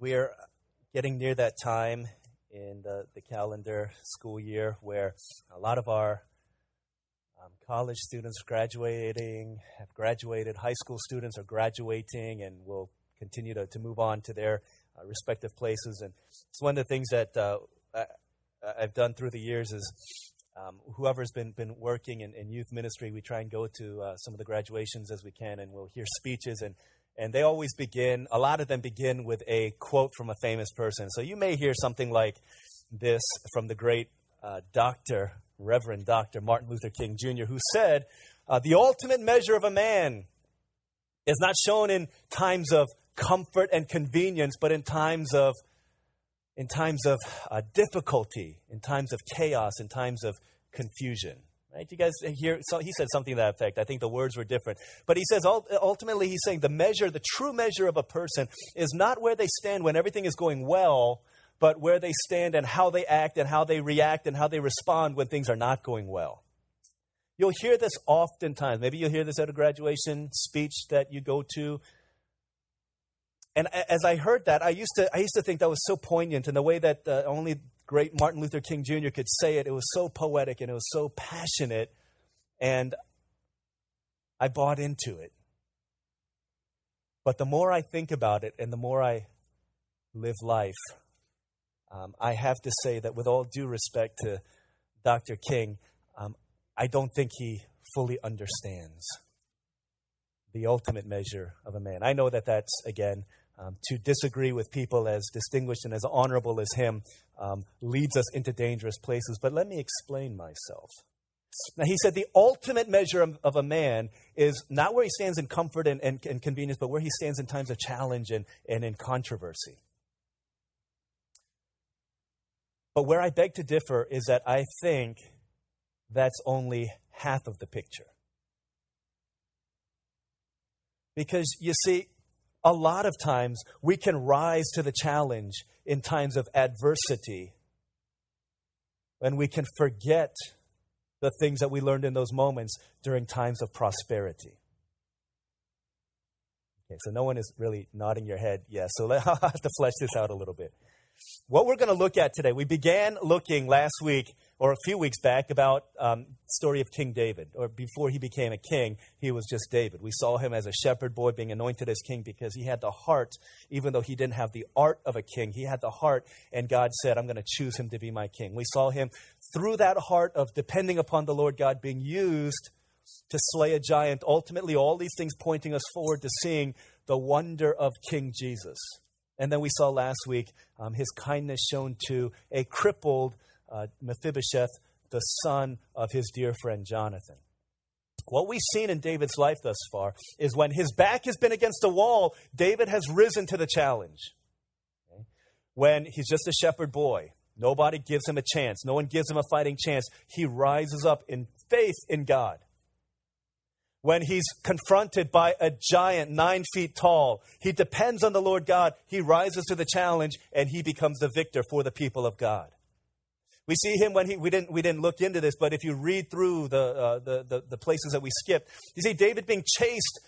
we're getting near that time in the, the calendar school year where a lot of our um, college students graduating have graduated, high school students are graduating, and will continue to, to move on to their uh, respective places. And it's one of the things that uh, I, I've done through the years is um, whoever's been, been working in, in, youth ministry, we try and go to uh, some of the graduations as we can, and we'll hear speeches and and they always begin, a lot of them begin with a quote from a famous person. So you may hear something like this from the great uh, Dr., Reverend Dr. Martin Luther King Jr., who said, uh, The ultimate measure of a man is not shown in times of comfort and convenience, but in times of in times of uh, difficulty, in times of chaos, in times of confusion. Right? You guys hear? So he said something to that effect. I think the words were different. But he says ultimately, he's saying the measure, the true measure of a person is not where they stand when everything is going well, but where they stand and how they act and how they react and how they respond when things are not going well. You'll hear this oftentimes. Maybe you'll hear this at a graduation speech that you go to. And as I heard that, I used to, I used to think that was so poignant in the way that uh, only great Martin Luther King Jr. could say it. It was so poetic and it was so passionate. And I bought into it. But the more I think about it and the more I live life, um, I have to say that with all due respect to Dr. King, um, I don't think he fully understands the ultimate measure of a man. I know that that's, again, um, to disagree with people as distinguished and as honorable as him um, leads us into dangerous places. But let me explain myself. Now, he said the ultimate measure of, of a man is not where he stands in comfort and, and, and, convenience, but where he stands in times of challenge and, and in controversy. But where I beg to differ is that I think that's only half of the picture. Because you see, a lot of times we can rise to the challenge in times of adversity and we can forget the things that we learned in those moments during times of prosperity. Okay, so no one is really nodding your head. Yeah, so I'll have to flesh this out a little bit. What we're going to look at today, we began looking last week or a few weeks back about um, story of King David. Or before he became a king, he was just David. We saw him as a shepherd boy being anointed as king because he had the heart, even though he didn't have the art of a king. He had the heart, and God said, "I'm going to choose him to be my king." We saw him through that heart of depending upon the Lord God being used to slay a giant. Ultimately, all these things pointing us forward to seeing the wonder of King Jesus. And then we saw last week um, his kindness shown to a crippled uh, Mephibosheth, the son of his dear friend Jonathan. What we've seen in David's life thus far is when his back has been against a wall, David has risen to the challenge. When he's just a shepherd boy, nobody gives him a chance, no one gives him a fighting chance, he rises up in faith in God when he's confronted by a giant nine feet tall. He depends on the Lord God. He rises to the challenge and he becomes the victor for the people of God. We see him when he, we didn't, we didn't look into this, but if you read through the, uh, the, the, the places that we skipped, you see David being chased,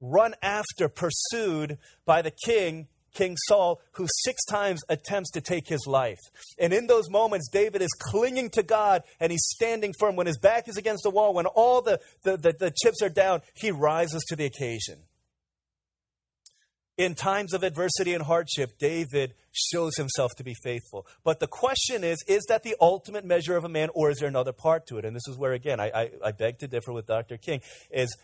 run after, pursued by the king King Saul, who six times attempts to take his life. And in those moments, David is clinging to God and he's standing firm. When his back is against the wall, when all the, the, the, the chips are down, he rises to the occasion. In times of adversity and hardship, David shows himself to be faithful. But the question is is that the ultimate measure of a man, or is there another part to it? And this is where, again, I, I, I beg to differ with Dr. King, is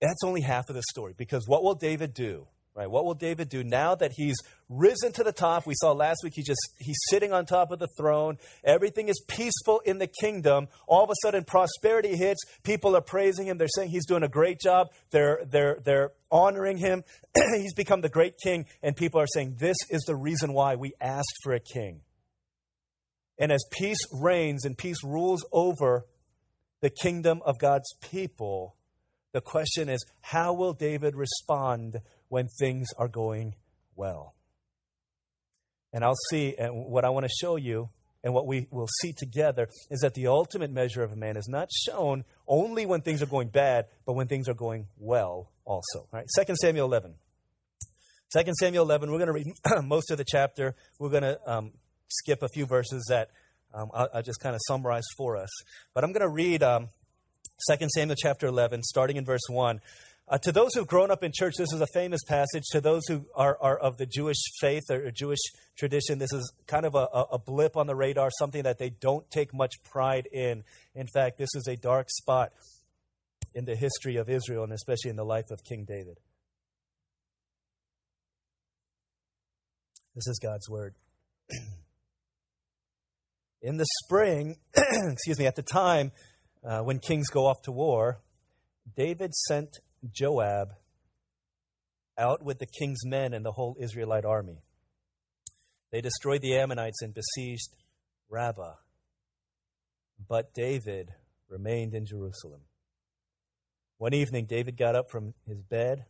that's only half of the story. Because what will David do? Right? What will David do now that he's risen to the top? We saw last week he just he's sitting on top of the throne. Everything is peaceful in the kingdom. All of a sudden prosperity hits. People are praising him. They're saying he's doing a great job. They're they're they're honoring him. he's become the great king and people are saying this is the reason why we asked for a king. And as peace reigns and peace rules over the kingdom of God's people, the question is how will David respond when things are going well. And I'll see, and what I want to show you, and what we will see together, is that the ultimate measure of a man is not shown only when things are going bad, but when things are going well also. All right, 2 Samuel 11. 2 Samuel 11, we're going to read most of the chapter. We're going to um, skip a few verses that um, I'll, I'll, just kind of summarize for us. But I'm going to read um, 2 Samuel chapter 11, starting in verse 1. Uh, to those who've grown up in church, this is a famous passage. To those who are, are of the Jewish faith or Jewish tradition, this is kind of a, a blip on the radar, something that they don't take much pride in. In fact, this is a dark spot in the history of Israel and especially in the life of King David. This is God's word. in the spring, excuse me, at the time uh, when kings go off to war, David sent Joab out with the king's men and the whole Israelite army. They destroyed the Ammonites and besieged Rabbah. But David remained in Jerusalem. One evening, David got up from his bed,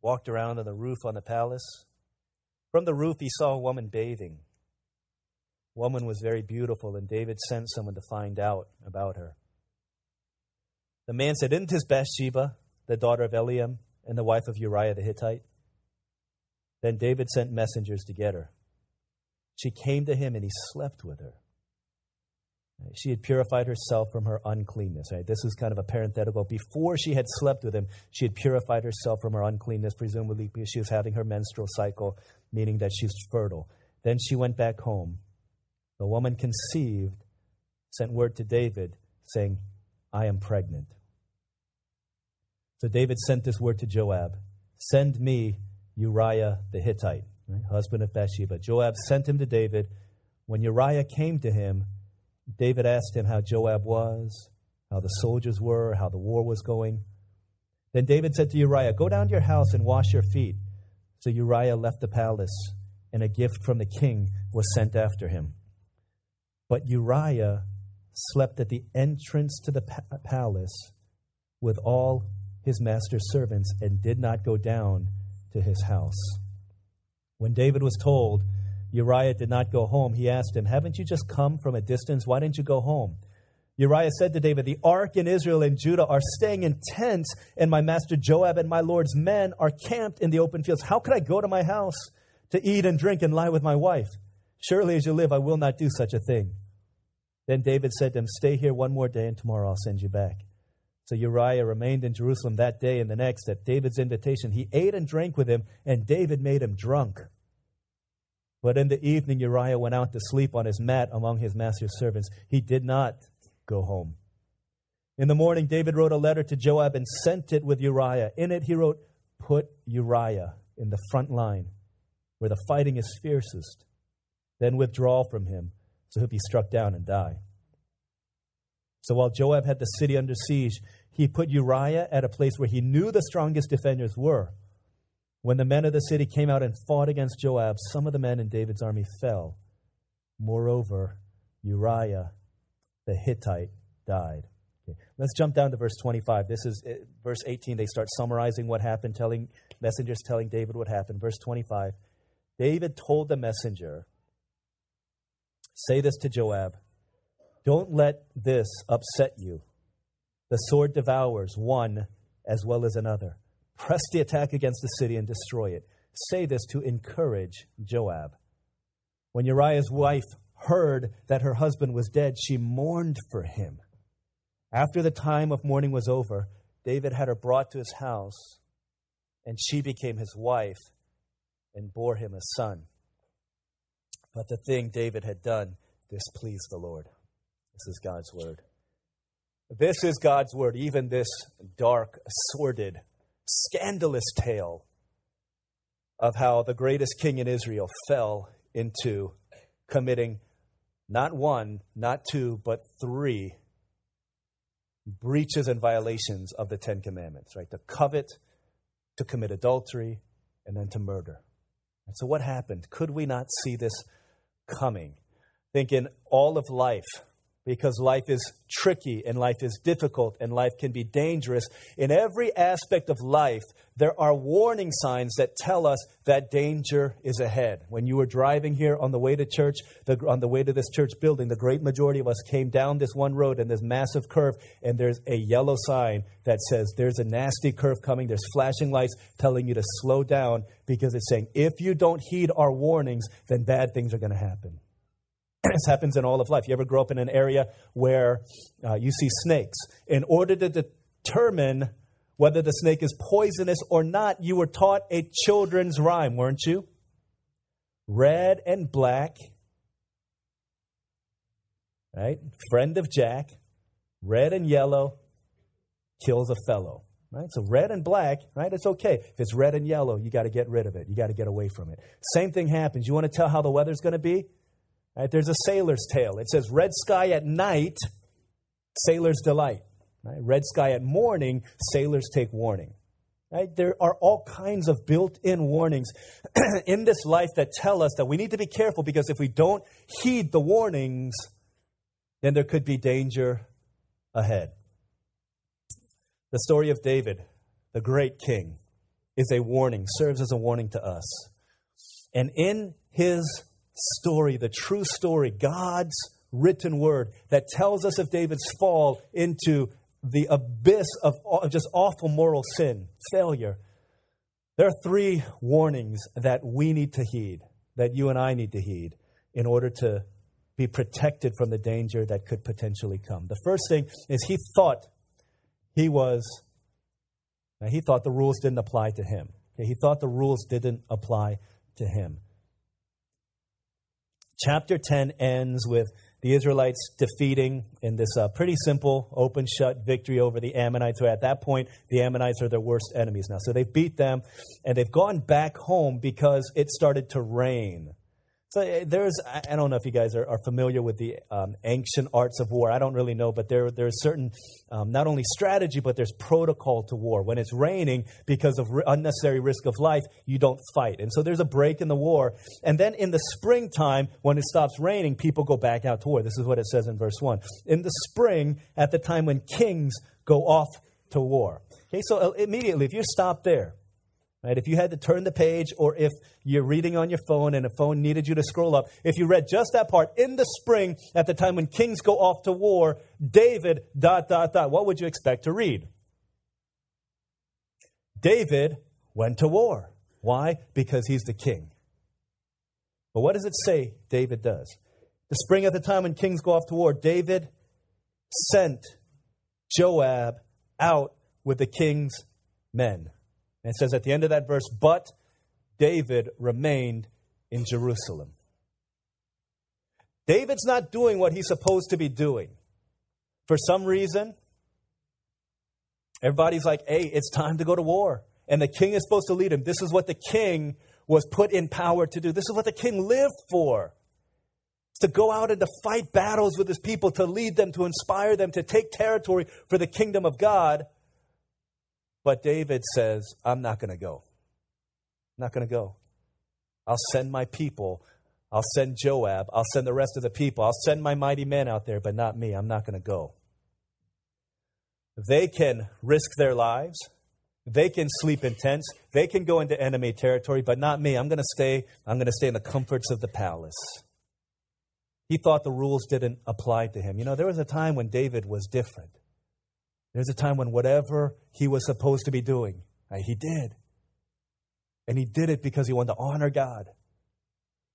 walked around on the roof on the palace. From the roof, he saw a woman bathing. Woman was very beautiful, and David sent someone to find out about her. The man said, Isn't this Bathsheba, the daughter of Eliam, and the wife of Uriah the Hittite? Then David sent messengers to get her. She came to him, and he slept with her. She had purified herself from her uncleanness. Right? This is kind of a parenthetical. Before she had slept with him, she had purified herself from her uncleanness, presumably because she was having her menstrual cycle, meaning that she's fertile. Then she went back home. The woman conceived, sent word to David, saying, I am pregnant. So David sent this word to Joab Send me Uriah the Hittite, right? husband of Bathsheba. Joab sent him to David. When Uriah came to him, David asked him how Joab was, how the soldiers were, how the war was going. Then David said to Uriah, Go down to your house and wash your feet. So Uriah left the palace, and a gift from the king was sent after him. But Uriah slept at the entrance to the palace with all his master's servants and did not go down to his house. When David was told Uriah did not go home, he asked him, Haven't you just come from a distance? Why didn't you go home? Uriah said to David, The ark in Israel and Judah are staying in tents, and my master Joab and my Lord's men are camped in the open fields. How could I go to my house to eat and drink and lie with my wife? Surely as you live, I will not do such a thing. Then David said to him, Stay here one more day, and tomorrow I'll send you back. So Uriah remained in Jerusalem that day and the next at David's invitation. He ate and drank with him, and David made him drunk. But in the evening, Uriah went out to sleep on his mat among his master's servants. He did not go home. In the morning, David wrote a letter to Joab and sent it with Uriah. In it, he wrote, Put Uriah in the front line where the fighting is fiercest, then withdraw from him so he'll be struck down and die. So while Joab had the city under siege, he put Uriah at a place where he knew the strongest defenders were. When the men of the city came out and fought against Joab, some of the men in David's army fell. Moreover, Uriah the Hittite died. Okay. Let's jump down to verse 25. This is uh, verse 18. They start summarizing what happened, telling messengers telling David what happened. Verse 25. David told the messenger, Say this to Joab Don't let this upset you. The sword devours one as well as another. Press the attack against the city and destroy it. Say this to encourage Joab. When Uriah's wife heard that her husband was dead, she mourned for him. After the time of mourning was over, David had her brought to his house, and she became his wife and bore him a son. But the thing David had done displeased the Lord. Is God's word. This is God's word, even this dark, sordid, scandalous tale of how the greatest king in Israel fell into committing not one, not two, but three breaches and violations of the Ten Commandments, right? To covet, to commit adultery, and then to murder. And so, what happened? Could we not see this coming? Thinking all of life because life is tricky and life is difficult and life can be dangerous. In every aspect of life, there are warning signs that tell us that danger is ahead. When you were driving here on the way to church, the, on the way to this church building, the great majority of us came down this one road and this massive curve, and there's a yellow sign that says there's a nasty curve coming. There's flashing lights telling you to slow down because it's saying if you don't heed our warnings, then bad things are going to happen. This happens in all of life. You ever grow up in an area where uh, you see snakes? In order to determine whether the snake is poisonous or not, you were taught a children's rhyme, weren't you? Red and black, right? Friend of Jack, red and yellow, kills a fellow. Right? So red and black, right? It's okay. If it's red and yellow, you got to get rid of it. You got to get away from it. Same thing happens. You want to tell how the weather's going to be? Right? There's a sailor's tale. It says, Red sky at night, sailor's delight. Right? Red sky at morning, sailors take warning. Right? There are all kinds of built in warnings in this life that tell us that we need to be careful because if we don't heed the warnings, then there could be danger ahead. The story of David, the great king, is a warning, serves as a warning to us. And in his story, the true story, God's written word that tells us of David's fall into the abyss of just awful moral sin, failure. There are three warnings that we need to heed, that you and I need to heed, in order to be protected from the danger that could potentially come. The first thing is he thought he was, he thought the rules didn't apply to him. Okay, he thought the rules didn't apply to him. Chapter 10 ends with the Israelites defeating in this uh, pretty simple, open shut victory over the Ammonites, who at that point, the Ammonites are their worst enemies now. So they've beat them, and they've gone back home because it started to rain. So eh, there's, I don't know if you guys are, are familiar with the um, ancient arts of war. I don't really know, but there, there's certain, um, not only strategy, but there's protocol to war. When it's raining, because of unnecessary risk of life, you don't fight. And so there's a break in the war. And then in the springtime, when it stops raining, people go back out to war. This is what it says in verse 1. In the spring, at the time when kings go off to war. Okay, so uh, immediately, if you stop there, Right? If you had to turn the page, or if you're reading on your phone and a phone needed you to scroll up, if you read just that part in the spring, at the time when kings go off to war, David, dot, dot, dot, what would you expect to read? David went to war. Why? Because he's the king. But what does it say David does? The spring at the time when kings go off to war, David sent Joab out with the king's men. And it says at the end of that verse, but David remained in Jerusalem. David's not doing what he's supposed to be doing. For some reason, everybody's like, hey, it's time to go to war. And the king is supposed to lead him. This is what the king was put in power to do. This is what the king lived for. To go out and to fight battles with his people, to lead them, to inspire them, to take territory for the kingdom of God. But David says, I'm not going to go. I'm not going to go. I'll send my people. I'll send Joab. I'll send the rest of the people. I'll send my mighty men out there, but not me. I'm not going to go. They can risk their lives. They can sleep in tents. They can go into enemy territory, but not me. I'm going to stay. I'm going to stay in the comforts of the palace. He thought the rules didn't apply to him. You know, there was a time when David was different. There's a time when whatever he was supposed to be doing, he did. And he did it because he wanted to honor God.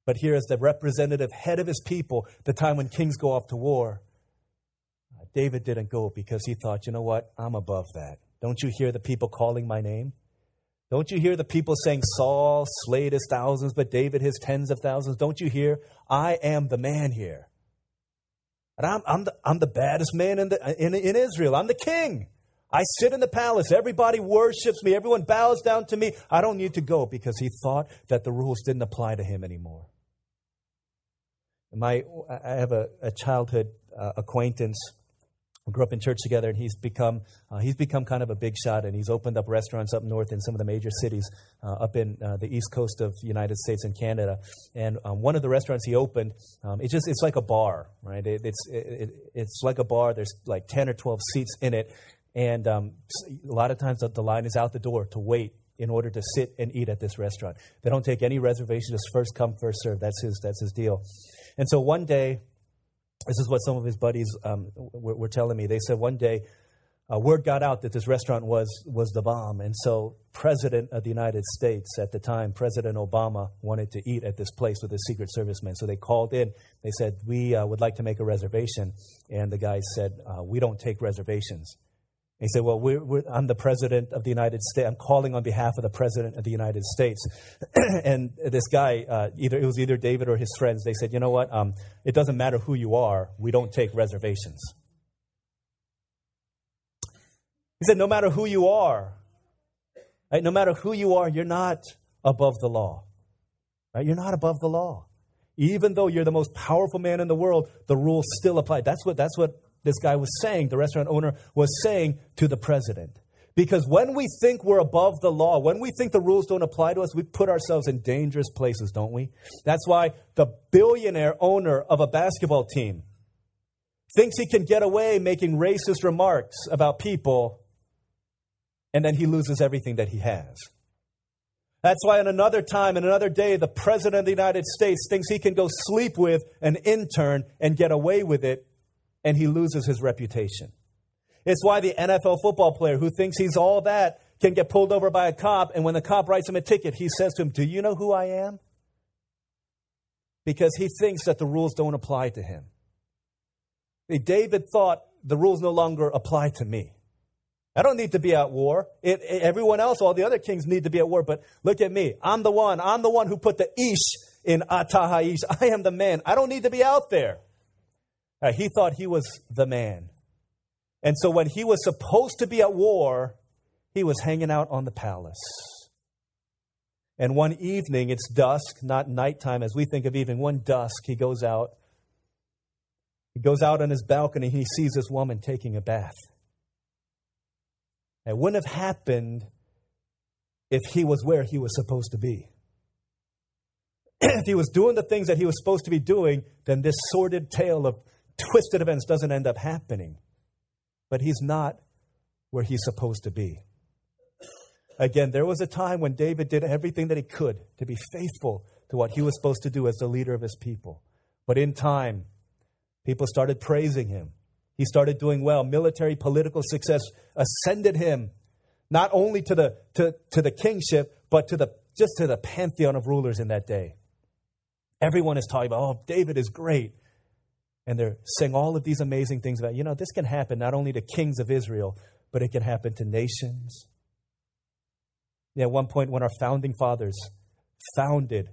But here, as the representative head of his people, the time when kings go off to war, uh, David didn't go because he thought, you know what? I'm above that. Don't you hear the people calling my name? Don't you hear the people saying, Saul slayed his thousands, but David his tens of thousands? Don't you hear? I am the man here. And I'm, I'm, the, I'm the baddest man in, the, in, in Israel. I'm the king. I sit in the palace. Everybody worships me. Everyone bows down to me. I don't need to go because he thought that the rules didn't apply to him anymore. My, I have a, a childhood uh, acquaintance We grew up in church together, and he's become uh, he's become kind of a big shot, and he's opened up restaurants up north in some of the major cities uh, up in uh, the east coast of the United States and Canada. And um, one of the restaurants he opened, um, it just it's like a bar, right? It, it's it, it's like a bar. There's like ten or twelve seats in it, and um, a lot of times the, line is out the door to wait in order to sit and eat at this restaurant. They don't take any reservations; just first come, first serve. That's his that's his deal. And so one day this is what some of his buddies um, were, were, telling me. They said one day, uh, word got out that this restaurant was, was the bomb. And so, President of the United States at the time, President Obama, wanted to eat at this place with his Secret Service men. So they called in. They said, We uh, would like to make a reservation. And the guy said, uh, We don't take reservations. He said, Well, we're, we're, I'm the president of the United States. I'm calling on behalf of the president of the United States. and this guy, uh, either it was either David or his friends, they said, You know what? Um, it doesn't matter who you are, we don't take reservations. He said, No matter who you are, right, no matter who you are, you're not above the law. Right? You're not above the law. Even though you're the most powerful man in the world, the rules still apply. That's what, that's what this guy was saying, the restaurant owner was saying to the president. Because when we think we're above the law, when we think the rules don't apply to us, we put ourselves in dangerous places, don't we? That's why the billionaire owner of a basketball team thinks he can get away making racist remarks about people, and then he loses everything that he has. That's why, in another time, in another day, the President of the United States thinks he can go sleep with an intern and get away with it and he loses his reputation. It's why the NFL football player who thinks he's all that can get pulled over by a cop, and when the cop writes him a ticket, he says to him, Do you know who I am? Because he thinks that the rules don't apply to him. David thought the rules no longer apply to me. I don't need to be at war. It, it, everyone else, all the other kings need to be at war, but look at me. I'm the one. I'm the one who put the ish in Atahaish. I am the man. I don't need to be out there. Uh, he thought he was the man. And so when he was supposed to be at war, he was hanging out on the palace. And one evening, it's dusk, not nighttime as we think of evening. One dusk, he goes out. He goes out on his balcony. He sees this woman taking a bath. It wouldn't have happened if he was where he was supposed to be. if he was doing the things that he was supposed to be doing, then this sordid tale of twisted events doesn't end up happening. But he's not where he's supposed to be. Again, there was a time when David did everything that he could to be faithful to what he was supposed to do as the leader of his people. But in time, people started praising him. He started doing well. Military, political success ascended him not only to the, to, to the kingship, but to the, just to the pantheon of rulers in that day. Everyone is talking about, oh, David is great and they're saying all of these amazing things about, you know, this can happen not only to kings of Israel, but it can happen to nations. Yeah, at one point, when our founding fathers founded,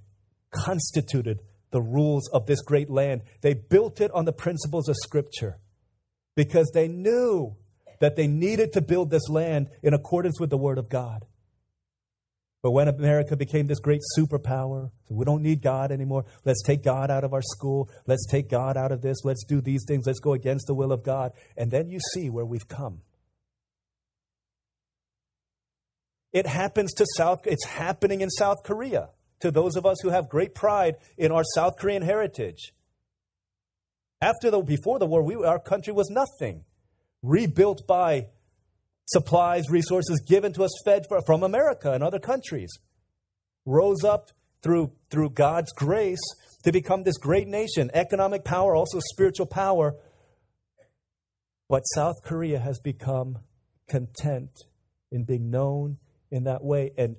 constituted the rules of this great land, they built it on the principles of Scripture because they knew that they needed to build this land in accordance with the Word of God. But when America became this great superpower, we don't need God anymore. Let's take God out of our school. Let's take God out of this. Let's do these things. Let's go against the will of God. And then you see where we've come. It happens to South, it's happening in South Korea to those of us who have great pride in our South Korean heritage. After the, before the war, we, our country was nothing. Rebuilt by supplies, resources given to us, fed from America and other countries, rose up through, through God's grace to become this great nation, economic power, also spiritual power. But South Korea has become content in being known in that way. And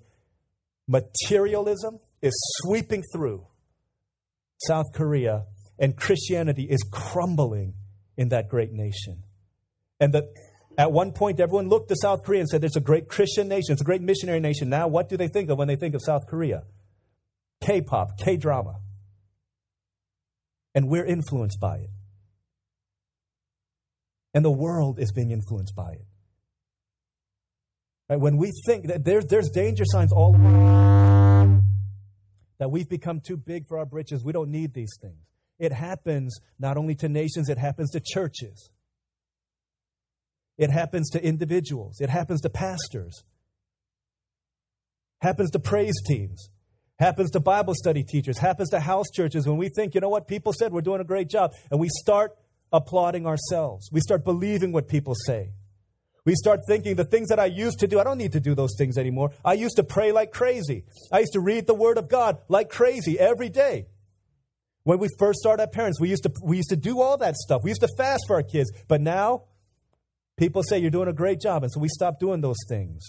materialism is sweeping through South Korea, and Christianity is crumbling in that great nation. And the at one point, everyone looked to South Korea and said, it's a great Christian nation, it's a great missionary nation. Now, what do they think of when they think of South Korea? K pop, K drama. And we're influenced by it. And the world is being influenced by it. Right? When we think that there's, there's danger signs all around, that we've become too big for our britches, we don't need these things. It happens not only to nations, it happens to churches. It happens to individuals. It happens to pastors. Happens to praise teams. Happens to Bible study teachers. Happens to house churches when we think, you know what, people said we're doing a great job. And we start applauding ourselves. We start believing what people say. We start thinking the things that I used to do, I don't need to do those things anymore. I used to pray like crazy. I used to read the Word of God like crazy every day. When we first started parents, we used to we used to do all that stuff. We used to fast for our kids. But now people say you're doing a great job, and so we stop doing those things.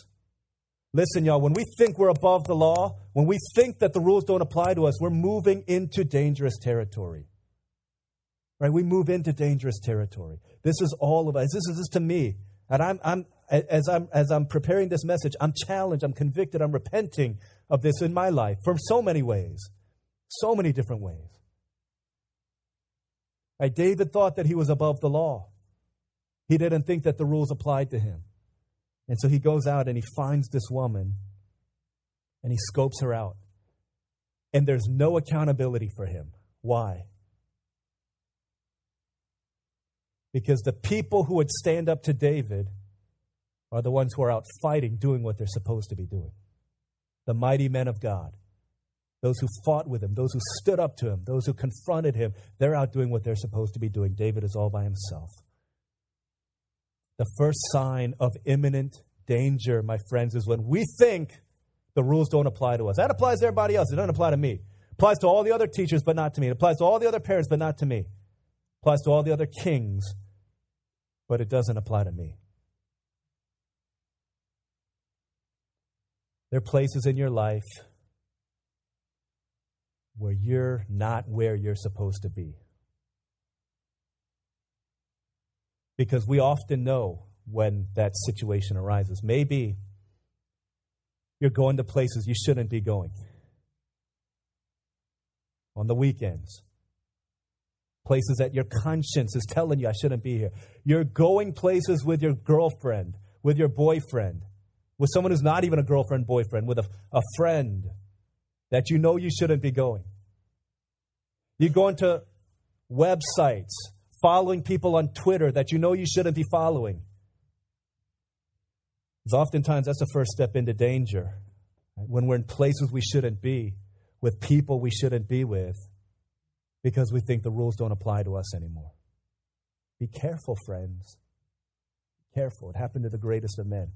Listen, y'all, when we think we're above the law, when we think that the rules don't apply to us, we're moving into dangerous territory. Right? We move into dangerous territory. This is all of us. This is this to me. And I'm, I'm, as, I'm, as I'm preparing this message, I'm challenged, I'm convicted, I'm repenting of this in my life from so many ways, so many different ways. Right? David thought that he was above the law. He didn't think that the rules applied to him. And so he goes out and he finds this woman and he scopes her out. And there's no accountability for him. Why? Because the people who would stand up to David are the ones who are out fighting, doing what they're supposed to be doing. The mighty men of God, those who fought with him, those who stood up to him, those who confronted him, they're out doing what they're supposed to be doing. David is all by himself. The first sign of imminent danger, my friends, is when we think the rules don't apply to us. That applies to everybody else. It doesn't apply to me. It applies to all the other teachers, but not to me. It applies to all the other parents, but not to me. It applies to all the other kings, but it doesn't apply to me. There are places in your life where you're not where you're supposed to be. Because we often know when that situation arises. Maybe you're going to places you shouldn't be going on the weekends places that your conscience is telling you I shouldn't be here. You're going places with your girlfriend, with your boyfriend, with someone who's not even a girlfriend, boyfriend, with a, a friend that you know you shouldn't be going. You're going to websites, following people on Twitter that you know you shouldn't be following. Because oftentimes that's the first step into danger. When we're in places we shouldn't be, with people we shouldn't be with because we think the rules don't apply to us anymore. Be careful, friends. Be careful. It happened to the greatest of men.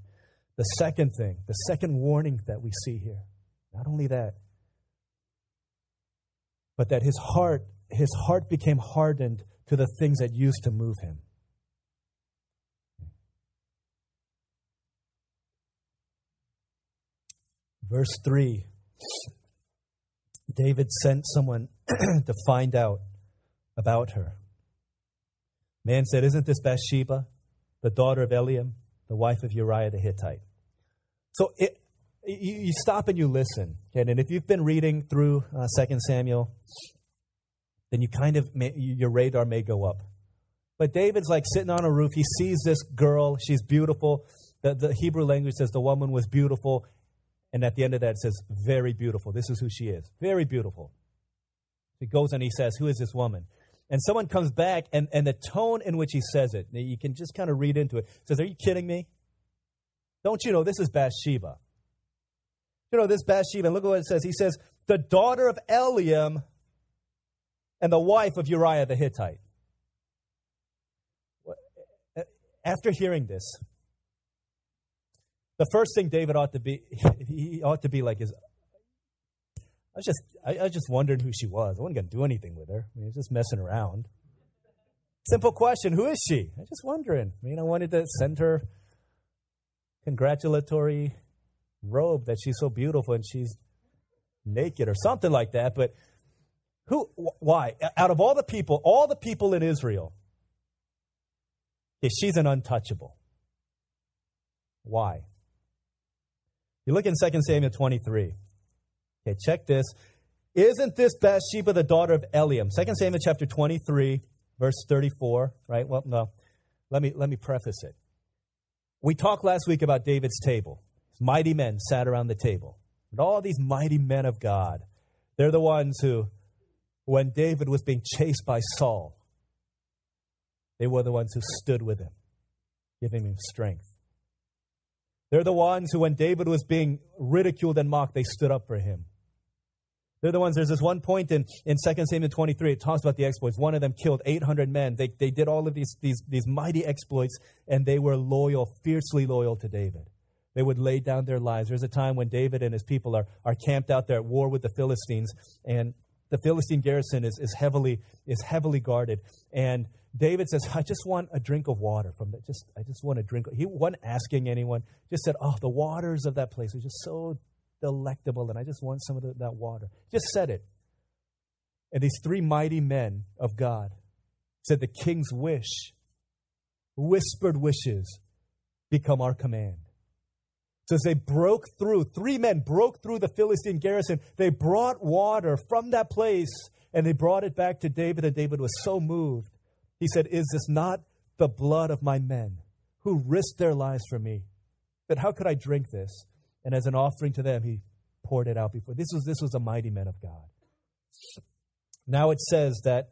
The second thing, the second warning that we see here, not only that, but that his heart, his heart became hardened to the things that used to move him. Verse 3 David sent someone to find out about her. Man said, Isn't this Bathsheba, the daughter of Eliam, the wife of Uriah the Hittite? So it, you, stop and you listen. And if you've been reading through uh, 2 Samuel, then you kind of, may, your radar may go up. But David's like sitting on a roof. He sees this girl. She's beautiful. The, the Hebrew language says the woman was beautiful. And at the end of that, it says, very beautiful. This is who she is. Very beautiful. He goes and he says, Who is this woman? And someone comes back, and, and the tone in which he says it, you can just kind of read into it. Says, Are you kidding me? Don't you know this is Bathsheba? You know, this Bathsheba, and look at what it says. He says, The daughter of Eliam and the wife of Uriah the Hittite. After hearing this, the first thing David ought to be, he ought to be like, is I was just, I, I just wondered who she was. I wasn't going to do anything with her. I mean, just messing around. Simple question: Who is she? I was just wondering. I mean, I wanted to send her congratulatory robe that she's so beautiful and she's naked or something like that. But who? Why? Out of all the people, all the people in Israel, she's an untouchable. Why? You look in 2 Samuel 23. Okay, check this. Isn't this Bathsheba the daughter of Eliam? 2 Samuel chapter 23, verse 34, right? Well, no. Let me, let me preface it. We talked last week about David's table. Mighty men sat around the table. And all these mighty men of God, they're the ones who, when David was being chased by Saul, they were the ones who stood with him. giving him strength. They're the ones who, when David was being ridiculed and mocked, they stood up for him. They're the ones, there's this one point in, in 2 Samuel 23, it talks about the exploits. One of them killed 800 men. They, they did all of these, these, these mighty exploits, and they were loyal, fiercely loyal to David. They would lay down their lives. There's a time when David and his people are, are camped out there at war with the Philistines, and the Philistine garrison is, is, heavily, is heavily guarded. And David says, I just want a drink of water from that. Just, I just want a drink. He wasn't asking anyone, just said, Oh, the waters of that place are just so delectable, and I just want some of the, that water. Just said it. And these three mighty men of God said, The king's wish, whispered wishes, become our command. So as they broke through, three men broke through the Philistine garrison. They brought water from that place and they brought it back to David, and David was so moved. He said, Is this not the blood of my men who risked their lives for me? But how could I drink this? And as an offering to them, he poured it out before. This was, this was a mighty man of God. Now it says that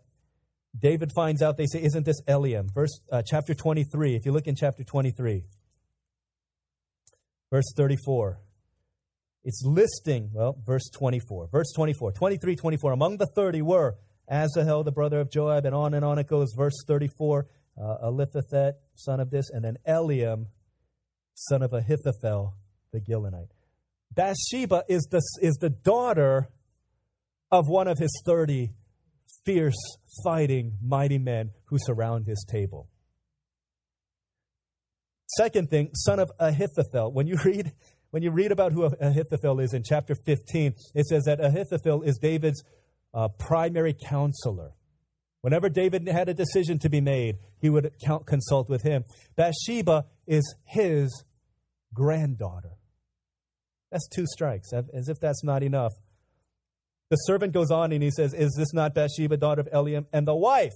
David finds out, they say, Isn't this Eliam? Verse, uh, chapter 23. If you look in chapter 23. Verse 34. It's listing, well, verse 24. Verse 24. 23, 24. Among the 30 were Asahel, the brother of Joab, and on and on it goes. Verse 34. Uh, Eliphalet, son of this, and then Eliam, son of Ahithophel, the Gilonite. Bathsheba is the, is the daughter of one of his 30 fierce, fighting, mighty men who surround his table. Second thing, son of Ahithophel. When you read when you read about who Ahithophel is in chapter 15, it says that Ahithophel is David's uh, primary counselor. Whenever David had a decision to be made, he would count, consult with him. Bathsheba is his granddaughter. That's two strikes, as if that's not enough. The servant goes on and he says, Is this not Bathsheba, daughter of Eliam, and the wife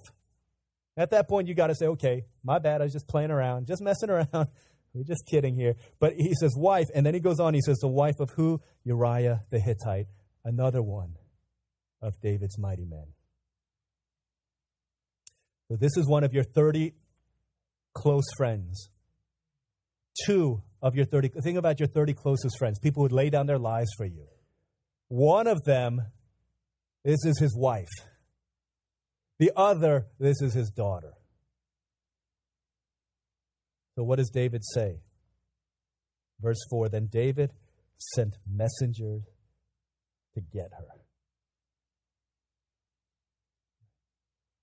at that point, you got to say, okay, my bad. I was just playing around, just messing around. We're just kidding here. But he says, wife. And then he goes on. He says, the wife of who? Uriah the Hittite, another one of David's mighty men. So this is one of your 30 close friends. Two of your 30, think about your 30 closest friends, people who would lay down their lives for you. One of them, this is his wife. The other, this is his daughter. So, what does David say? Verse 4 Then David sent messengers to get her.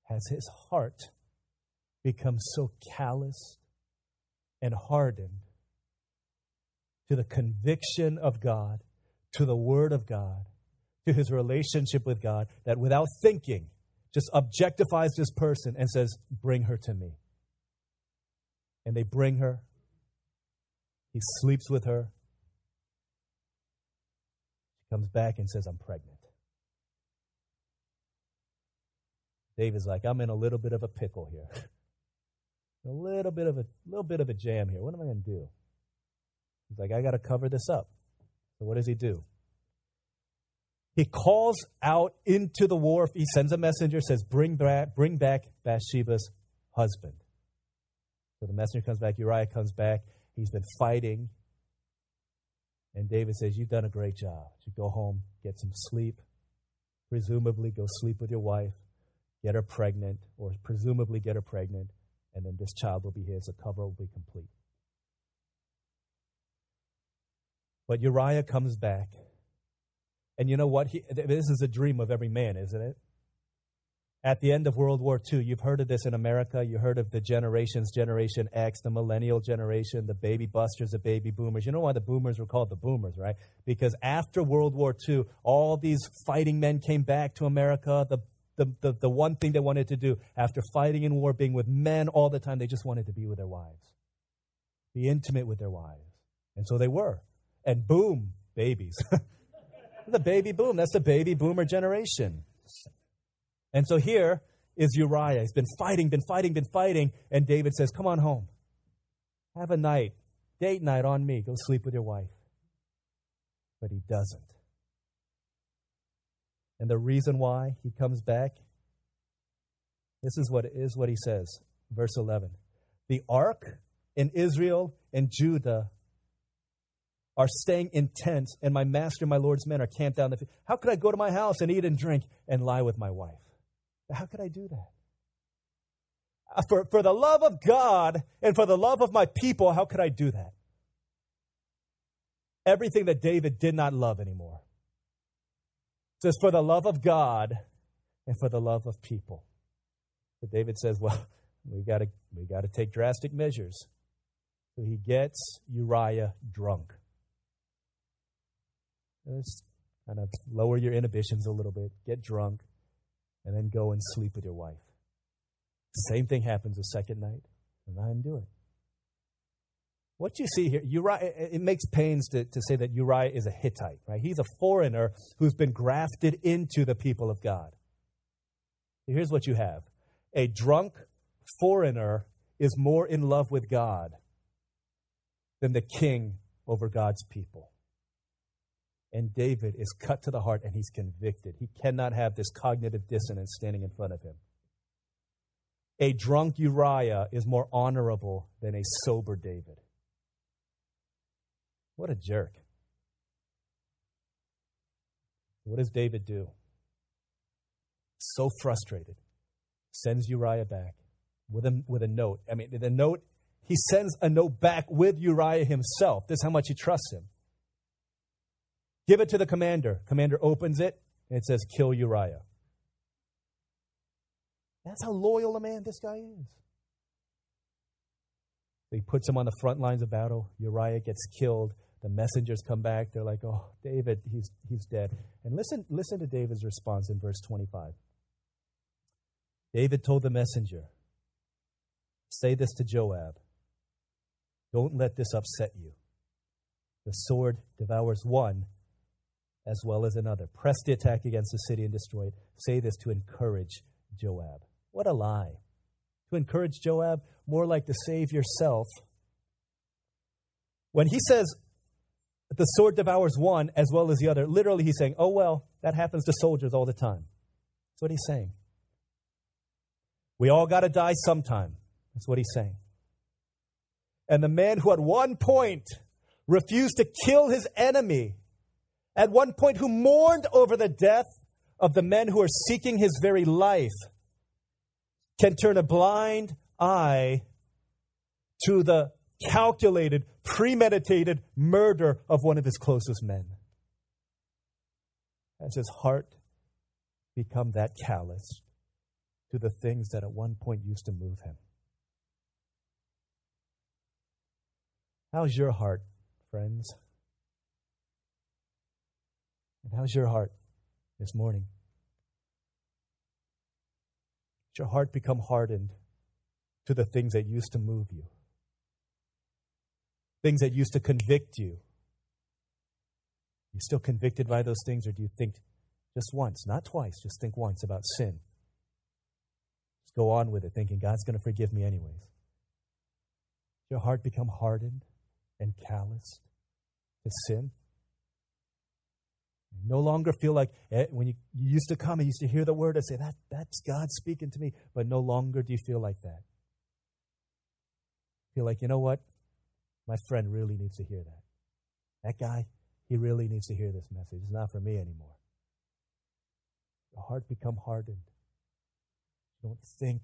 Has his heart become so calloused and hardened to the conviction of God, to the Word of God, to his relationship with God, that without thinking, just objectifies this person and says, Bring her to me. And they bring her. He sleeps with her. She comes back and says, I'm pregnant. David's like, I'm in a little bit of a pickle here. a little bit of a little bit of a jam here. What am I going to do? He's like, I got to cover this up. So what does he do? He calls out into the war. He sends a messenger, says, Bring back, bring back Bathsheba's husband. So the messenger comes back, Uriah comes back. He's been fighting. And David says, You've done a great job. You go home, get some sleep, presumably go sleep with your wife, get her pregnant, or presumably get her pregnant, and then this child will be his. The cover will be complete. But Uriah comes back and you know what? He, this is a dream of every man, isn't it? At the end of World War II, you've heard of this in America. You heard of the generations, Generation X, the millennial generation, the baby busters, the baby boomers. You know why the boomers were called the boomers, right? Because after World War II, all these fighting men came back to America. The, the, the, the one thing they wanted to do after fighting in war, being with men all the time, they just wanted to be with their wives, be intimate with their wives. And so they were. And boom, babies. the baby boom. That's the baby boomer generation. And so here is Uriah. He's been fighting, been fighting, been fighting. And David says, Come on home. Have a night, date night on me. Go sleep with your wife. But he doesn't. And the reason why he comes back, this is what is what he says. Verse 11. The ark in Israel and Judah are staying in tents, and my master, and my Lord's men are camped down the field. How could I go to my house and eat and drink and lie with my wife? How could I do that? Uh, for, for the love of God and for the love of my people, how could I do that? Everything that David did not love anymore. Says, for the love of God and for the love of people. But David says, well, we got to we got to take drastic measures. So he gets Uriah drunk. Just kind of lower your inhibitions a little bit, get drunk, and then go and sleep with your wife. Same thing happens the second night, and I do it. What you see here, Uriah, it makes pains to, to say that Uriah is a Hittite, right? He's a foreigner who's been grafted into the people of God. Here's what you have a drunk foreigner is more in love with God than the king over God's people. And David is cut to the heart and he's convicted. He cannot have this cognitive dissonance standing in front of him. A drunk Uriah is more honorable than a sober David. What a jerk. What does David do? So frustrated, sends Uriah back with a, with a note. I mean, the note, he sends a note back with Uriah himself. This is how much he trusts him. Give it to the commander. Commander opens it, and it says, Kill Uriah. That's how loyal a man this guy is. He puts him on the front lines of battle. Uriah gets killed. The messengers come back. They're like, "Oh, David, he's he's dead." And listen, listen to David's response in verse 25. David told the messenger, Say this to Joab Don't let this upset you. The sword devours one as well as another. Press the attack against the city and destroy it. Say this to encourage Joab. What a lie. To encourage Joab, more like to save yourself. When he says that the sword devours one as well as the other, literally he's saying, oh, well, that happens to soldiers all the time. That's what he's saying. We all got to die sometime. That's what he's saying. And the man who at one point refused to kill his enemy, at one point who mourned over the death of the men who are seeking his very life, can turn a blind eye to the calculated, premeditated murder of one of his closest men. Has his heart become that callous to the things that at one point used to move him? How's your heart, friends? And how's your heart this morning? Has your heart become hardened to the things that used to move you? Things that used to convict you? Are You still convicted by those things, or do you think just once, not twice, just think once about sin? Just go on with it, thinking God's going to forgive me anyways. Your heart become hardened and calloused to sin. No longer feel like eh, when you, you used to come and used to hear the word and say, that, That's God speaking to me, but no longer do you feel like that. Feel like, you know what? My friend really needs to hear that. That guy, he really needs to hear this message. It's not for me anymore. The heart become hardened. You don't think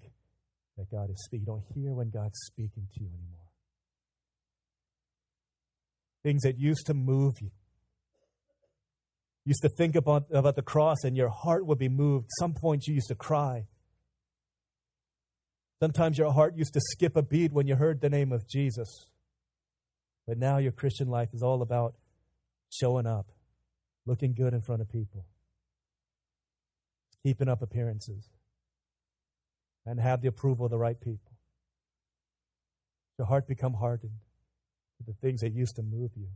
that God is speaking. You don't hear when God's speaking to you anymore things that used to move you. Used to think about, about the cross and your heart would be moved. Some points you used to cry. Sometimes your heart used to skip a beat when you heard the name of Jesus. But now your Christian life is all about showing up, looking good in front of people, keeping up appearances, and have the approval of the right people. Your heart become hardened to the things that used to move you.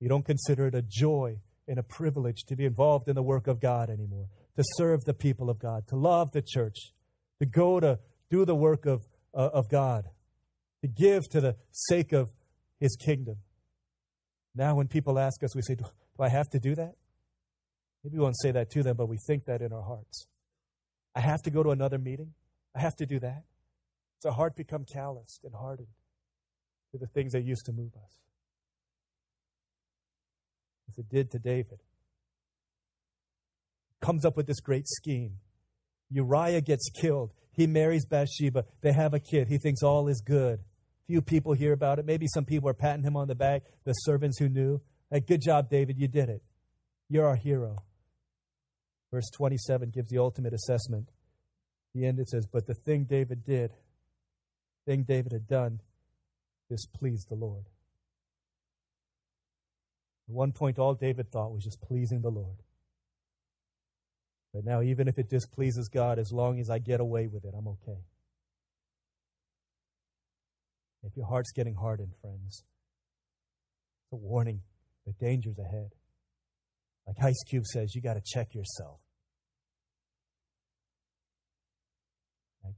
You don't consider it a joy and a privilege to be involved in the work of God anymore, to serve the people of God, to love the church, to go to do the work of, uh, of God, to give to the sake of His kingdom. Now, when people ask us, we say, Do, do I have to do that? Maybe we won't say that to them, but we think that in our hearts. I have to go to another meeting. I have to do that. Does our heart become calloused and hardened? to the things that used to move us. As it did to David. Comes up with this great scheme. Uriah gets killed. He marries Bathsheba. They have a kid. He thinks all is good. Few people hear about it. Maybe some people are patting him on the back, the servants who knew. Hey, good job, David. You did it. You're our hero. Verse 27 gives the ultimate assessment. The end it says, But the thing David did, thing David had done, displeased the Lord. At one point, all David thought was just pleasing the Lord. But now, even if it displeases God, as long as I get away with it, I'm okay. If your heart's getting hardened, friends, it's a warning. The danger's ahead. Like Ice Cube says, you got to check yourself.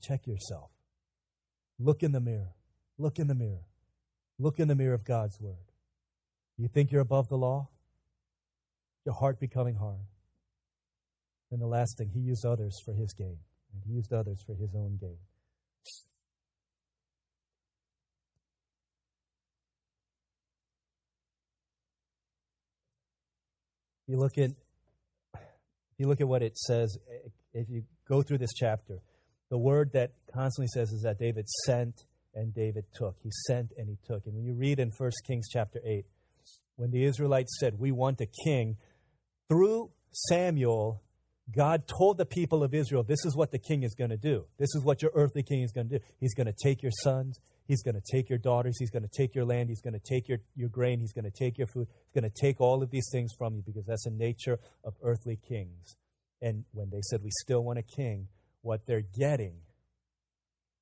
Check yourself. Look in the mirror. Look in the mirror. Look in the mirror of God's Word. You think you're above the law? Your heart becoming hard. And the last thing, he used others for his gain. And he used others for his own gain. you look at you look at what it says, if you go through this chapter, the word that constantly says is that David sent and David took. He sent and he took. And when you read in 1 Kings chapter 8, when the Israelites said, We want a king, through Samuel, God told the people of Israel, This is what the king is going to do. This is what your earthly king is going to do. He's going to take your sons, He's going to take your daughters. He's going to take your land. He's going to take your, your grain. He's going to take your food. He's going to take all of these things from you because that's the nature of earthly kings. And when they said, We still want a king, what they're getting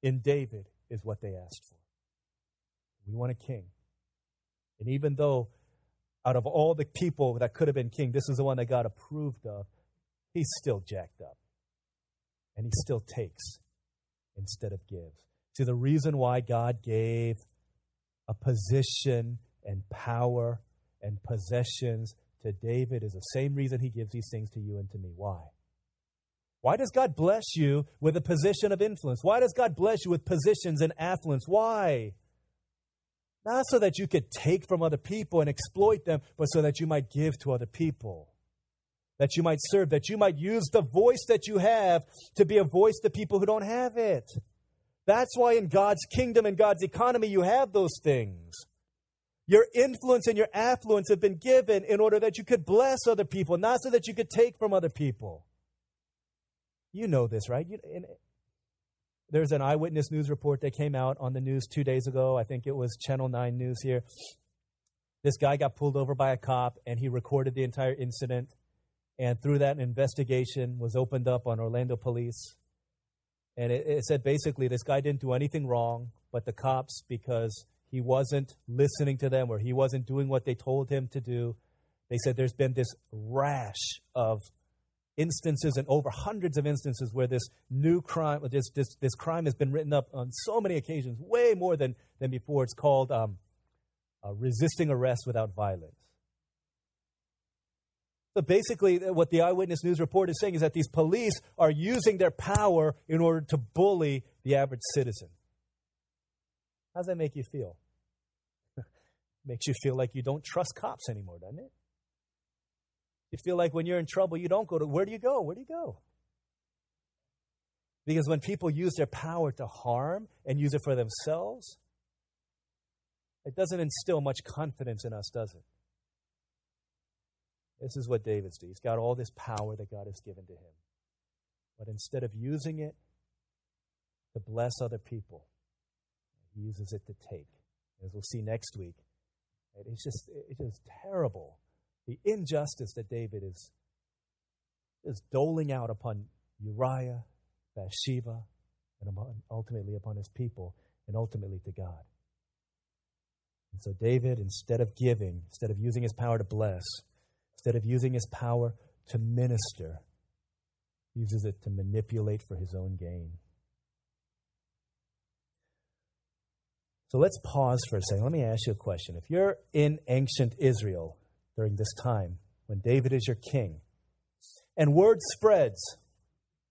in David is what they asked for. We want a king. And even though out of all the people that could have been king, this is the one that God approved of, he's still jacked up. And he still takes instead of gives. See, the reason why God gave a position and power and possessions to David is the same reason he gives these things to you and to me. Why? Why does God bless you with a position of influence? Why does God bless you with positions and affluence? Why? Not so that you could take from other people and exploit them, but so that you might give to other people. That you might serve, that you might use the voice that you have to be a voice to people who don't have it. That's why in God's kingdom and God's economy, you have those things. Your influence and your affluence have been given in order that you could bless other people, not so that you could take from other people. You know this, right? You, there's an eyewitness news report that came out on the news two days ago. I think it was Channel 9 News here. This guy got pulled over by a cop and he recorded the entire incident. And through that, an investigation was opened up on Orlando police. And it, it said basically this guy didn't do anything wrong, but the cops, because he wasn't listening to them or he wasn't doing what they told him to do, they said there's been this rash of instances and over hundreds of instances where this new crime, this, this, this crime has been written up on so many occasions, way more than, than before. It's called um, uh, resisting arrest without violence. So basically, what the eyewitness news report is saying is that these police are using their power in order to bully the average citizen. How does that make you feel? Makes you feel like you don't trust cops anymore, doesn't it? You feel like when you're in trouble, you don't go to, where do you go? Where do you go? Because when people use their power to harm and use it for themselves, it doesn't instill much confidence in us, does it? This is what David's doing. He's got all this power that God has given to him. But instead of using it to bless other people, he uses it to take. As we'll see next week, it's just it's just terrible. The injustice that David is is doling out upon Uriah, Bathsheba, and ultimately upon his people, and ultimately to God. And so David, instead of giving, instead of using his power to bless, instead of using his power to minister, uses it to manipulate for his own gain. So let's pause for a second. Let me ask you a question. If you're in ancient Israel during this time when David is your king. And word spreads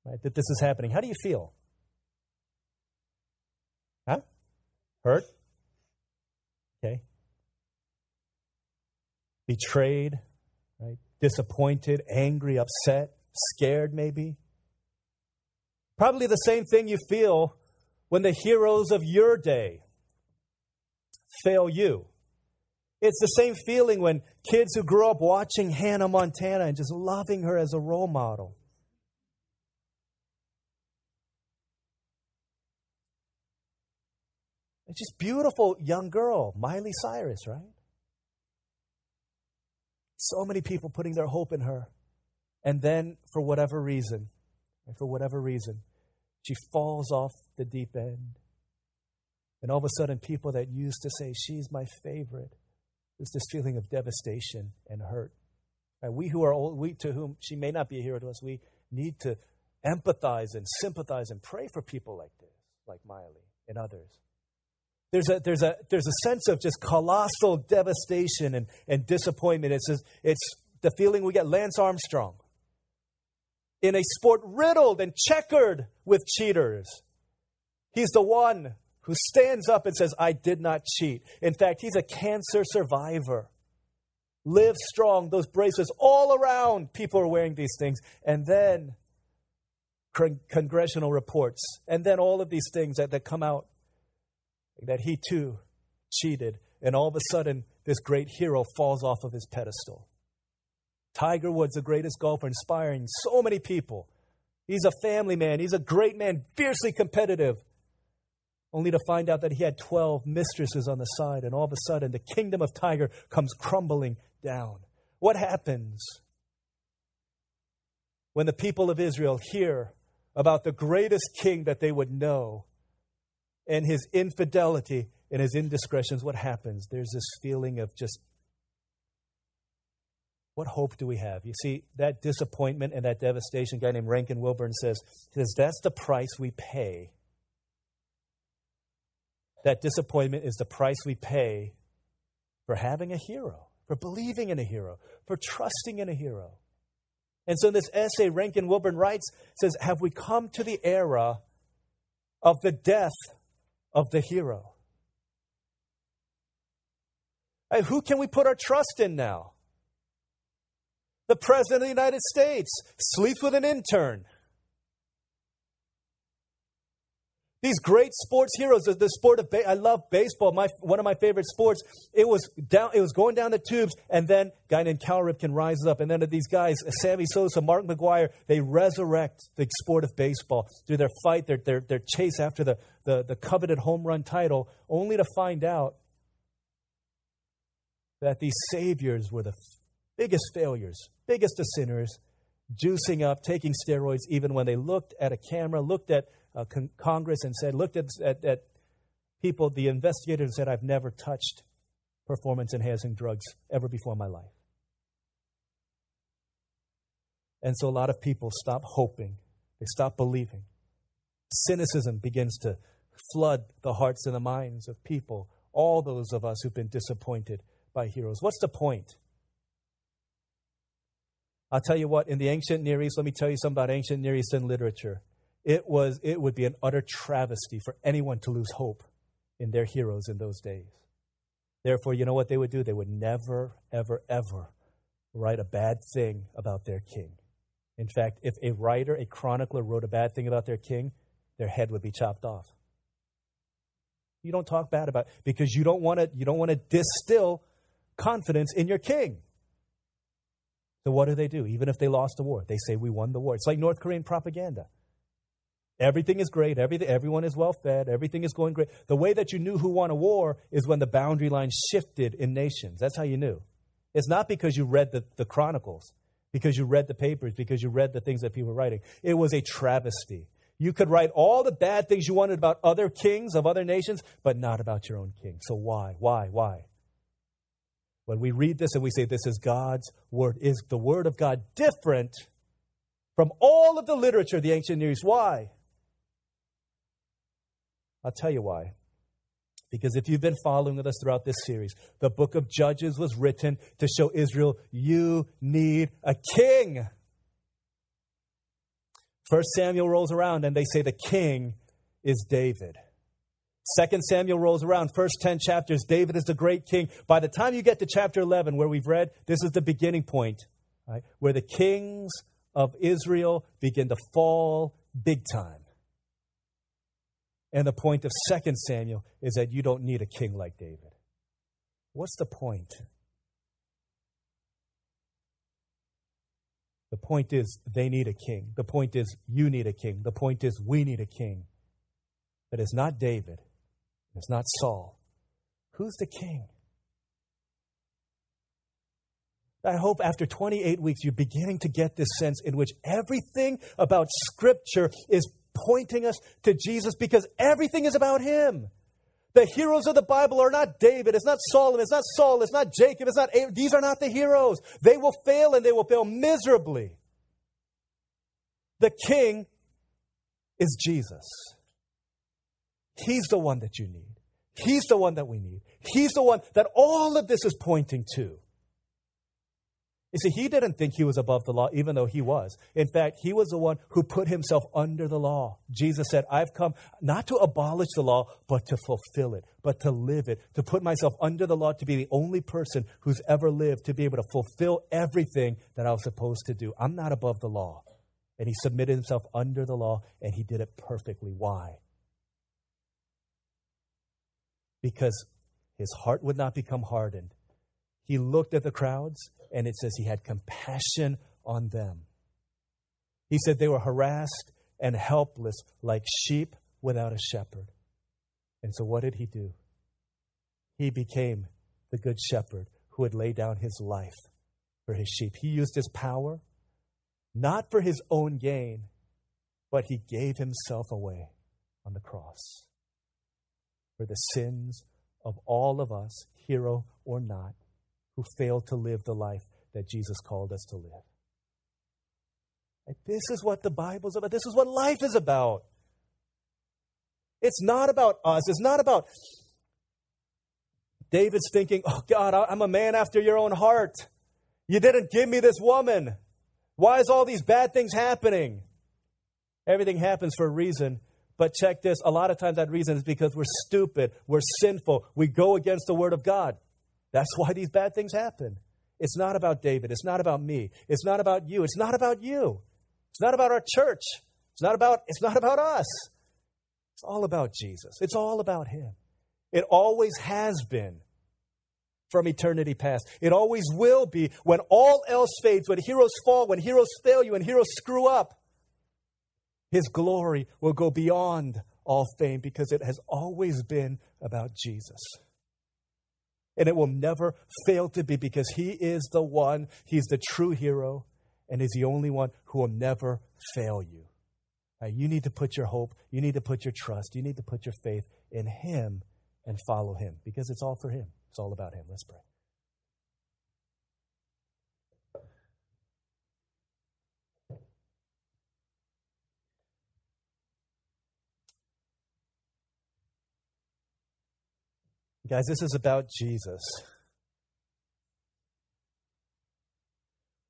right, that this is happening. How do you feel? Huh? Hurt? Okay. Betrayed, right? Disappointed, angry, upset, scared, maybe. Probably the same thing you feel when the heroes of your day fail you it's the same feeling when kids who grew up watching Hannah Montana and just loving her as a role model. It's just beautiful young girl, Miley Cyrus, right? So many people putting their hope in her. And then, for whatever reason, and for whatever reason, she falls off the deep end. And all of a sudden, people that used to say, She's my favorite, there's this feeling of devastation and hurt. And we who are old, we to whom she may not be a hero to us, we need to empathize and sympathize and pray for people like this, like Miley and others. There's a, there's a, there's a sense of just colossal devastation and, and disappointment. It's, just, it's the feeling we get Lance Armstrong in a sport riddled and checkered with cheaters. He's the one who stands up and says, I did not cheat. In fact, he's a cancer survivor. Live strong, those bracelets all around. People are wearing these things. And then con- congressional reports, and then all of these things that, that come out that he too cheated. And all of a sudden, this great hero falls off of his pedestal. Tiger Woods, the greatest golfer, inspiring so many people. He's a family man. He's a great man, fiercely competitive only to find out that he had 12 mistresses on the side, and all of a sudden the kingdom of Tiger comes crumbling down. What happens when the people of Israel hear about the greatest king that they would know and his infidelity and his indiscretions? What happens? There's this feeling of just what hope do we have? You see, that disappointment and that devastation, guy named Rankin Wilbourne says, says that's the price we pay that disappointment is the price we pay for having a hero, for believing in a hero, for trusting in a hero. And so, in this essay, Rankin Wilbourne writes, says, Have we come to the era of the death of the hero? And who can we put our trust in now? The President of the United States sleeps with an intern. These great sports heroes, the, the sport of ba- I love baseball. My one of my favorite sports. It was down. It was going down the tubes, and then a guy named Cal Ripken rises up, and then these guys, Sammy Sosa, Mark McGwire, they resurrect the sport of baseball through their fight, their their, their chase after the, the the coveted home run title, only to find out that these saviors were the biggest failures, biggest of sinners, juicing up, taking steroids, even when they looked at a camera, looked at uh, con- Congress and said, looked at, at, at people, the investigators said, I've never touched performance enhancing drugs ever before in my life. And so a lot of people stop hoping, they stop believing. Cynicism begins to flood the hearts and the minds of people, all those of us who've been disappointed by heroes. What's the point? I'll tell you what, in the ancient Near East, let me tell you something about ancient Near Eastern literature it, was, it would be an utter travesty for anyone to lose hope in their heroes in those days. Therefore, you know what they would do? They would never, ever, ever write a bad thing about their king. In fact, if a writer, a chronicler, wrote a bad thing about their king, their head would be chopped off. You don't talk bad about because you don't want to you don't want to distill confidence in your king. So what do they do? Even if they lost the war, they say we won the war. It's like North Korean propaganda. Everything is great. Everything, everyone is well fed. Everything is going great. The way that you knew who won a war is when the boundary line shifted in nations. That's how you knew. It's not because you read the, the chronicles, because you read the papers, because you read the things that people were writing. It was a travesty. You could write all the bad things you wanted about other kings of other nations, but not about your own king. So why? Why? Why? When we read this and we say this is God's word, is the word of God different from all of the literature of the ancient Near East? Why? I'll tell you why. Because if you've been following with us throughout this series, the book of Judges was written to show Israel, you need a king. First Samuel rolls around and they say the king is David. Second Samuel rolls around, first 10 chapters, David is the great king. By the time you get to chapter 11, where we've read, this is the beginning point, right, where the kings of Israel begin to fall big time. And the point of Second Samuel is that you don't need a king like David. What's the point? The point is they need a king. The point is you need a king. The point is we need a king. But it's not David. It's not Saul. Who's the king? I hope after 28 weeks you're beginning to get this sense in which everything about Scripture is pointing us to Jesus because everything is about Him. The heroes of the Bible are not David, it's not Solomon, it's not Saul, it's not Jacob, it's not Abraham. these are not the heroes. They will fail and they will fail miserably. The king is Jesus. He's the one that you need. He's the one that we need. He's the one that all of this is pointing to. You see, he didn't think he was above the law, even though he was. In fact, he was the one who put himself under the law. Jesus said, I've come not to abolish the law, but to fulfill it, but to live it, to put myself under the law, to be the only person who's ever lived, to be able to fulfill everything that I was supposed to do. I'm not above the law. And he submitted himself under the law, and he did it perfectly. Why? Because his heart would not become hardened. He looked at the crowds and it says he had compassion on them. He said they were harassed and helpless like sheep without a shepherd. And so, what did he do? He became the good shepherd who would lay down his life for his sheep. He used his power not for his own gain, but he gave himself away on the cross for the sins of all of us, hero or not who failed to live the life that Jesus called us to live. And this is what the Bible's about. This is what life is about. It's not about us. It's not about David's thinking, oh God, I'm a man after your own heart. You didn't give me this woman. Why is all these bad things happening? Everything happens for a reason. But check this a lot of times that reason is because we're stupid, we're sinful, we go against the Word of God. That's why these bad things happen. It's not about David. It's not about me. It's not about you. It's not about you. It's not about our church. It's not about, it's not about us. It's all about Jesus. It's all about Him. It always has been from eternity past. It always will be when all else fades, when heroes fall, when heroes fail you, and heroes screw up. His glory will go beyond all fame because it has always been about Jesus and it will never fail to be because He is the one, He's the true hero, and He's the only one who will never fail you. Right, you need to put your hope, you need to put your trust, you need to put your faith in Him and follow Him because it's all for Him. It's all about Him. Let's pray. Guys, this is about Jesus.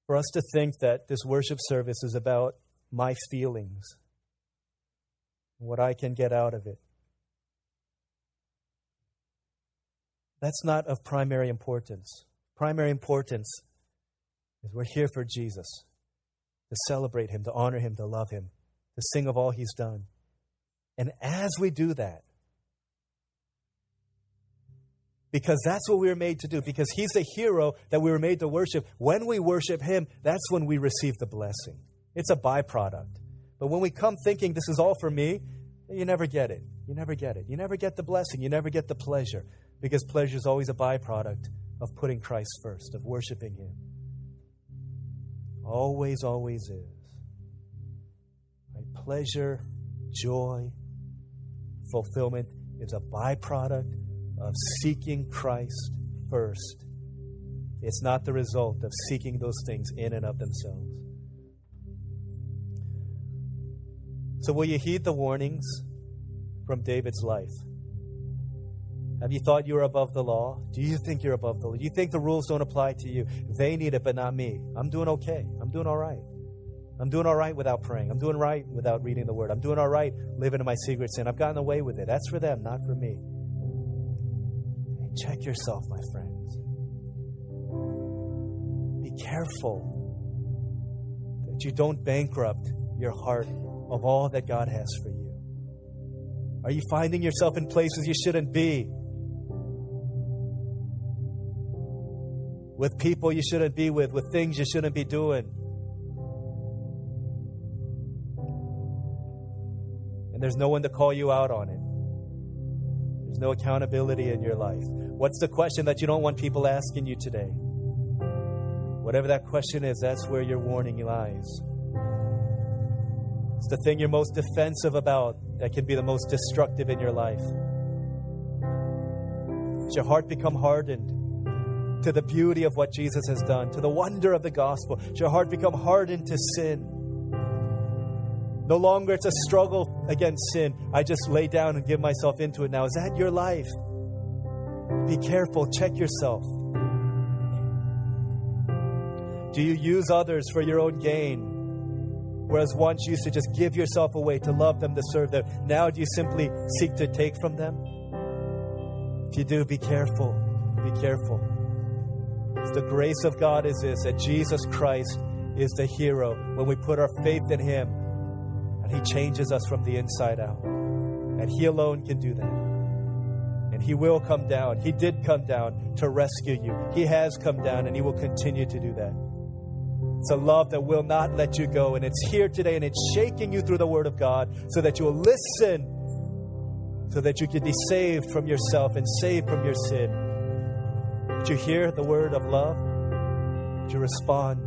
For us to think that this worship service is about my feelings, what I can get out of it, that's not of primary importance. Primary importance is we're here for Jesus, to celebrate Him, to honor Him, to love Him, to sing of all He's done. And as we do that, because that's what we were made to do. Because He's the hero that we were made to worship. When we worship Him, that's when we receive the blessing. It's a byproduct. But when we come thinking this is all for me, you never get it. You never get it. You never get the blessing. You never get the pleasure. Because pleasure is always a byproduct of putting Christ first, of worshiping Him. Always, always is. Right? Pleasure, joy, fulfillment is a byproduct of seeking Christ first. It's not the result of seeking those things in and of themselves. So, will you heed the warnings from David's life? Have you thought you're above the law? Do you think you're above the law? Do you think the rules don't apply to you? They need it, but not me. I'm doing okay. I'm doing all right. I'm doing all right without praying. I'm doing right without reading the word. I'm doing all right living in my secret sin. I've gotten away with it. That's for them, not for me. Check yourself, my friends. Be careful that you don't bankrupt your heart of all that God has for you. Are you finding yourself in places you shouldn't be? With people you shouldn't be with, with things you shouldn't be doing? And there's no one to call you out on it. There's no accountability in your life. What's the question that you don't want people asking you today? Whatever that question is, that's where your warning lies. It's the thing you're most defensive about that can be the most destructive in your life. Does your heart become hardened to the beauty of what Jesus has done, to the wonder of the gospel? Does your heart become hardened to sin? No longer it's a struggle against sin. I just lay down and give myself into it now. Is that your life? Be careful, check yourself. Do you use others for your own gain? Whereas once you used to just give yourself away to love them, to serve them, now do you simply seek to take from them? If you do, be careful. Be careful. the grace of God is this that Jesus Christ is the hero when we put our faith in Him and He changes us from the inside out. And He alone can do that. And He will come down. He did come down to rescue you. He has come down and He will continue to do that. It's a love that will not let you go. And it's here today and it's shaking you through the Word of God so that you will listen, so that you can be saved from yourself and saved from your sin. Did you hear the word of love? Did you respond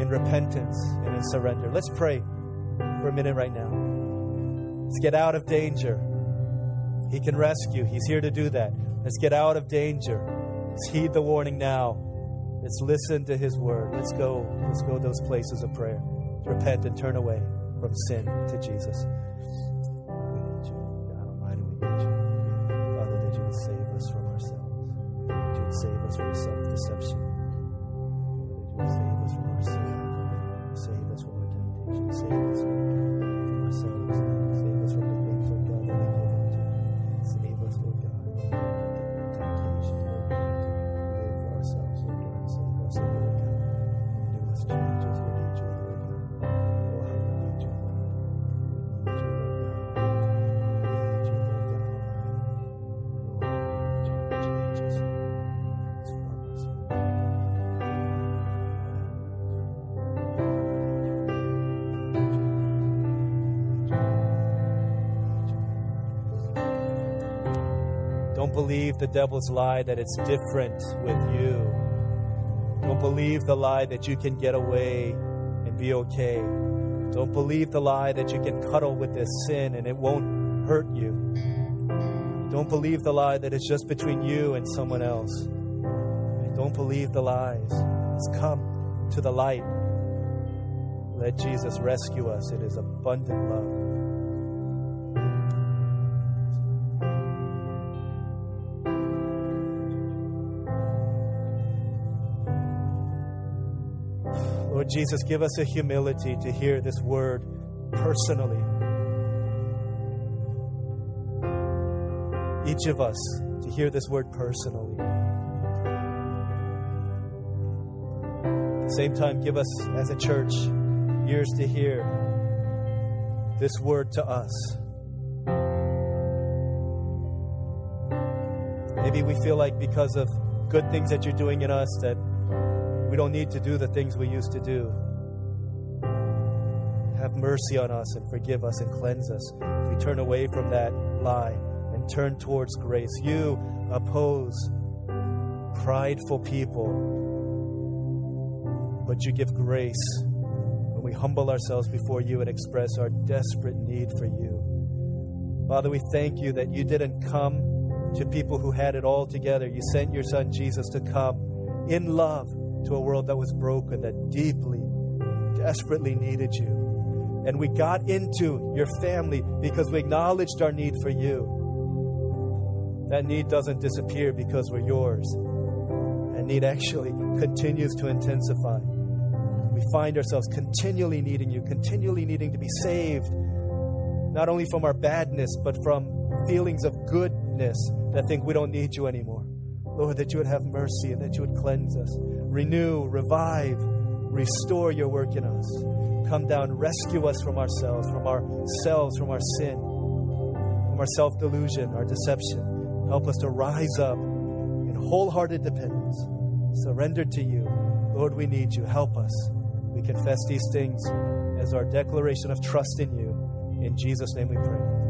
in repentance and in surrender? Let's pray for a minute right now. Let's get out of danger. He can rescue, He's here to do that. Let's get out of danger. Let's heed the warning now. Let's listen to his word. Let's go. Let's go those places of prayer. Repent and turn away from sin to Jesus. Devil's lie that it's different with you. Don't believe the lie that you can get away and be okay. Don't believe the lie that you can cuddle with this sin and it won't hurt you. Don't believe the lie that it's just between you and someone else. don't believe the lies. Let's come to the light. Let Jesus rescue us in his abundant love. Jesus, give us a humility to hear this word personally. Each of us to hear this word personally. At the same time, give us as a church ears to hear this word to us. Maybe we feel like because of good things that you're doing in us that we don't need to do the things we used to do. Have mercy on us and forgive us and cleanse us. We turn away from that lie and turn towards grace. You oppose prideful people, but you give grace when we humble ourselves before you and express our desperate need for you. Father, we thank you that you didn't come to people who had it all together. You sent your son Jesus to come in love to a world that was broken, that deeply, desperately needed you. And we got into your family because we acknowledged our need for you. That need doesn't disappear because we're yours. That need actually continues to intensify. We find ourselves continually needing you, continually needing to be saved, not only from our badness, but from feelings of goodness that think we don't need you anymore. Lord, that you would have mercy and that you would cleanse us, renew, revive, restore your work in us. Come down, rescue us from ourselves, from ourselves, from our sin, from our self delusion, our deception. Help us to rise up in wholehearted dependence, surrendered to you. Lord, we need you. Help us. We confess these things as our declaration of trust in you. In Jesus' name we pray.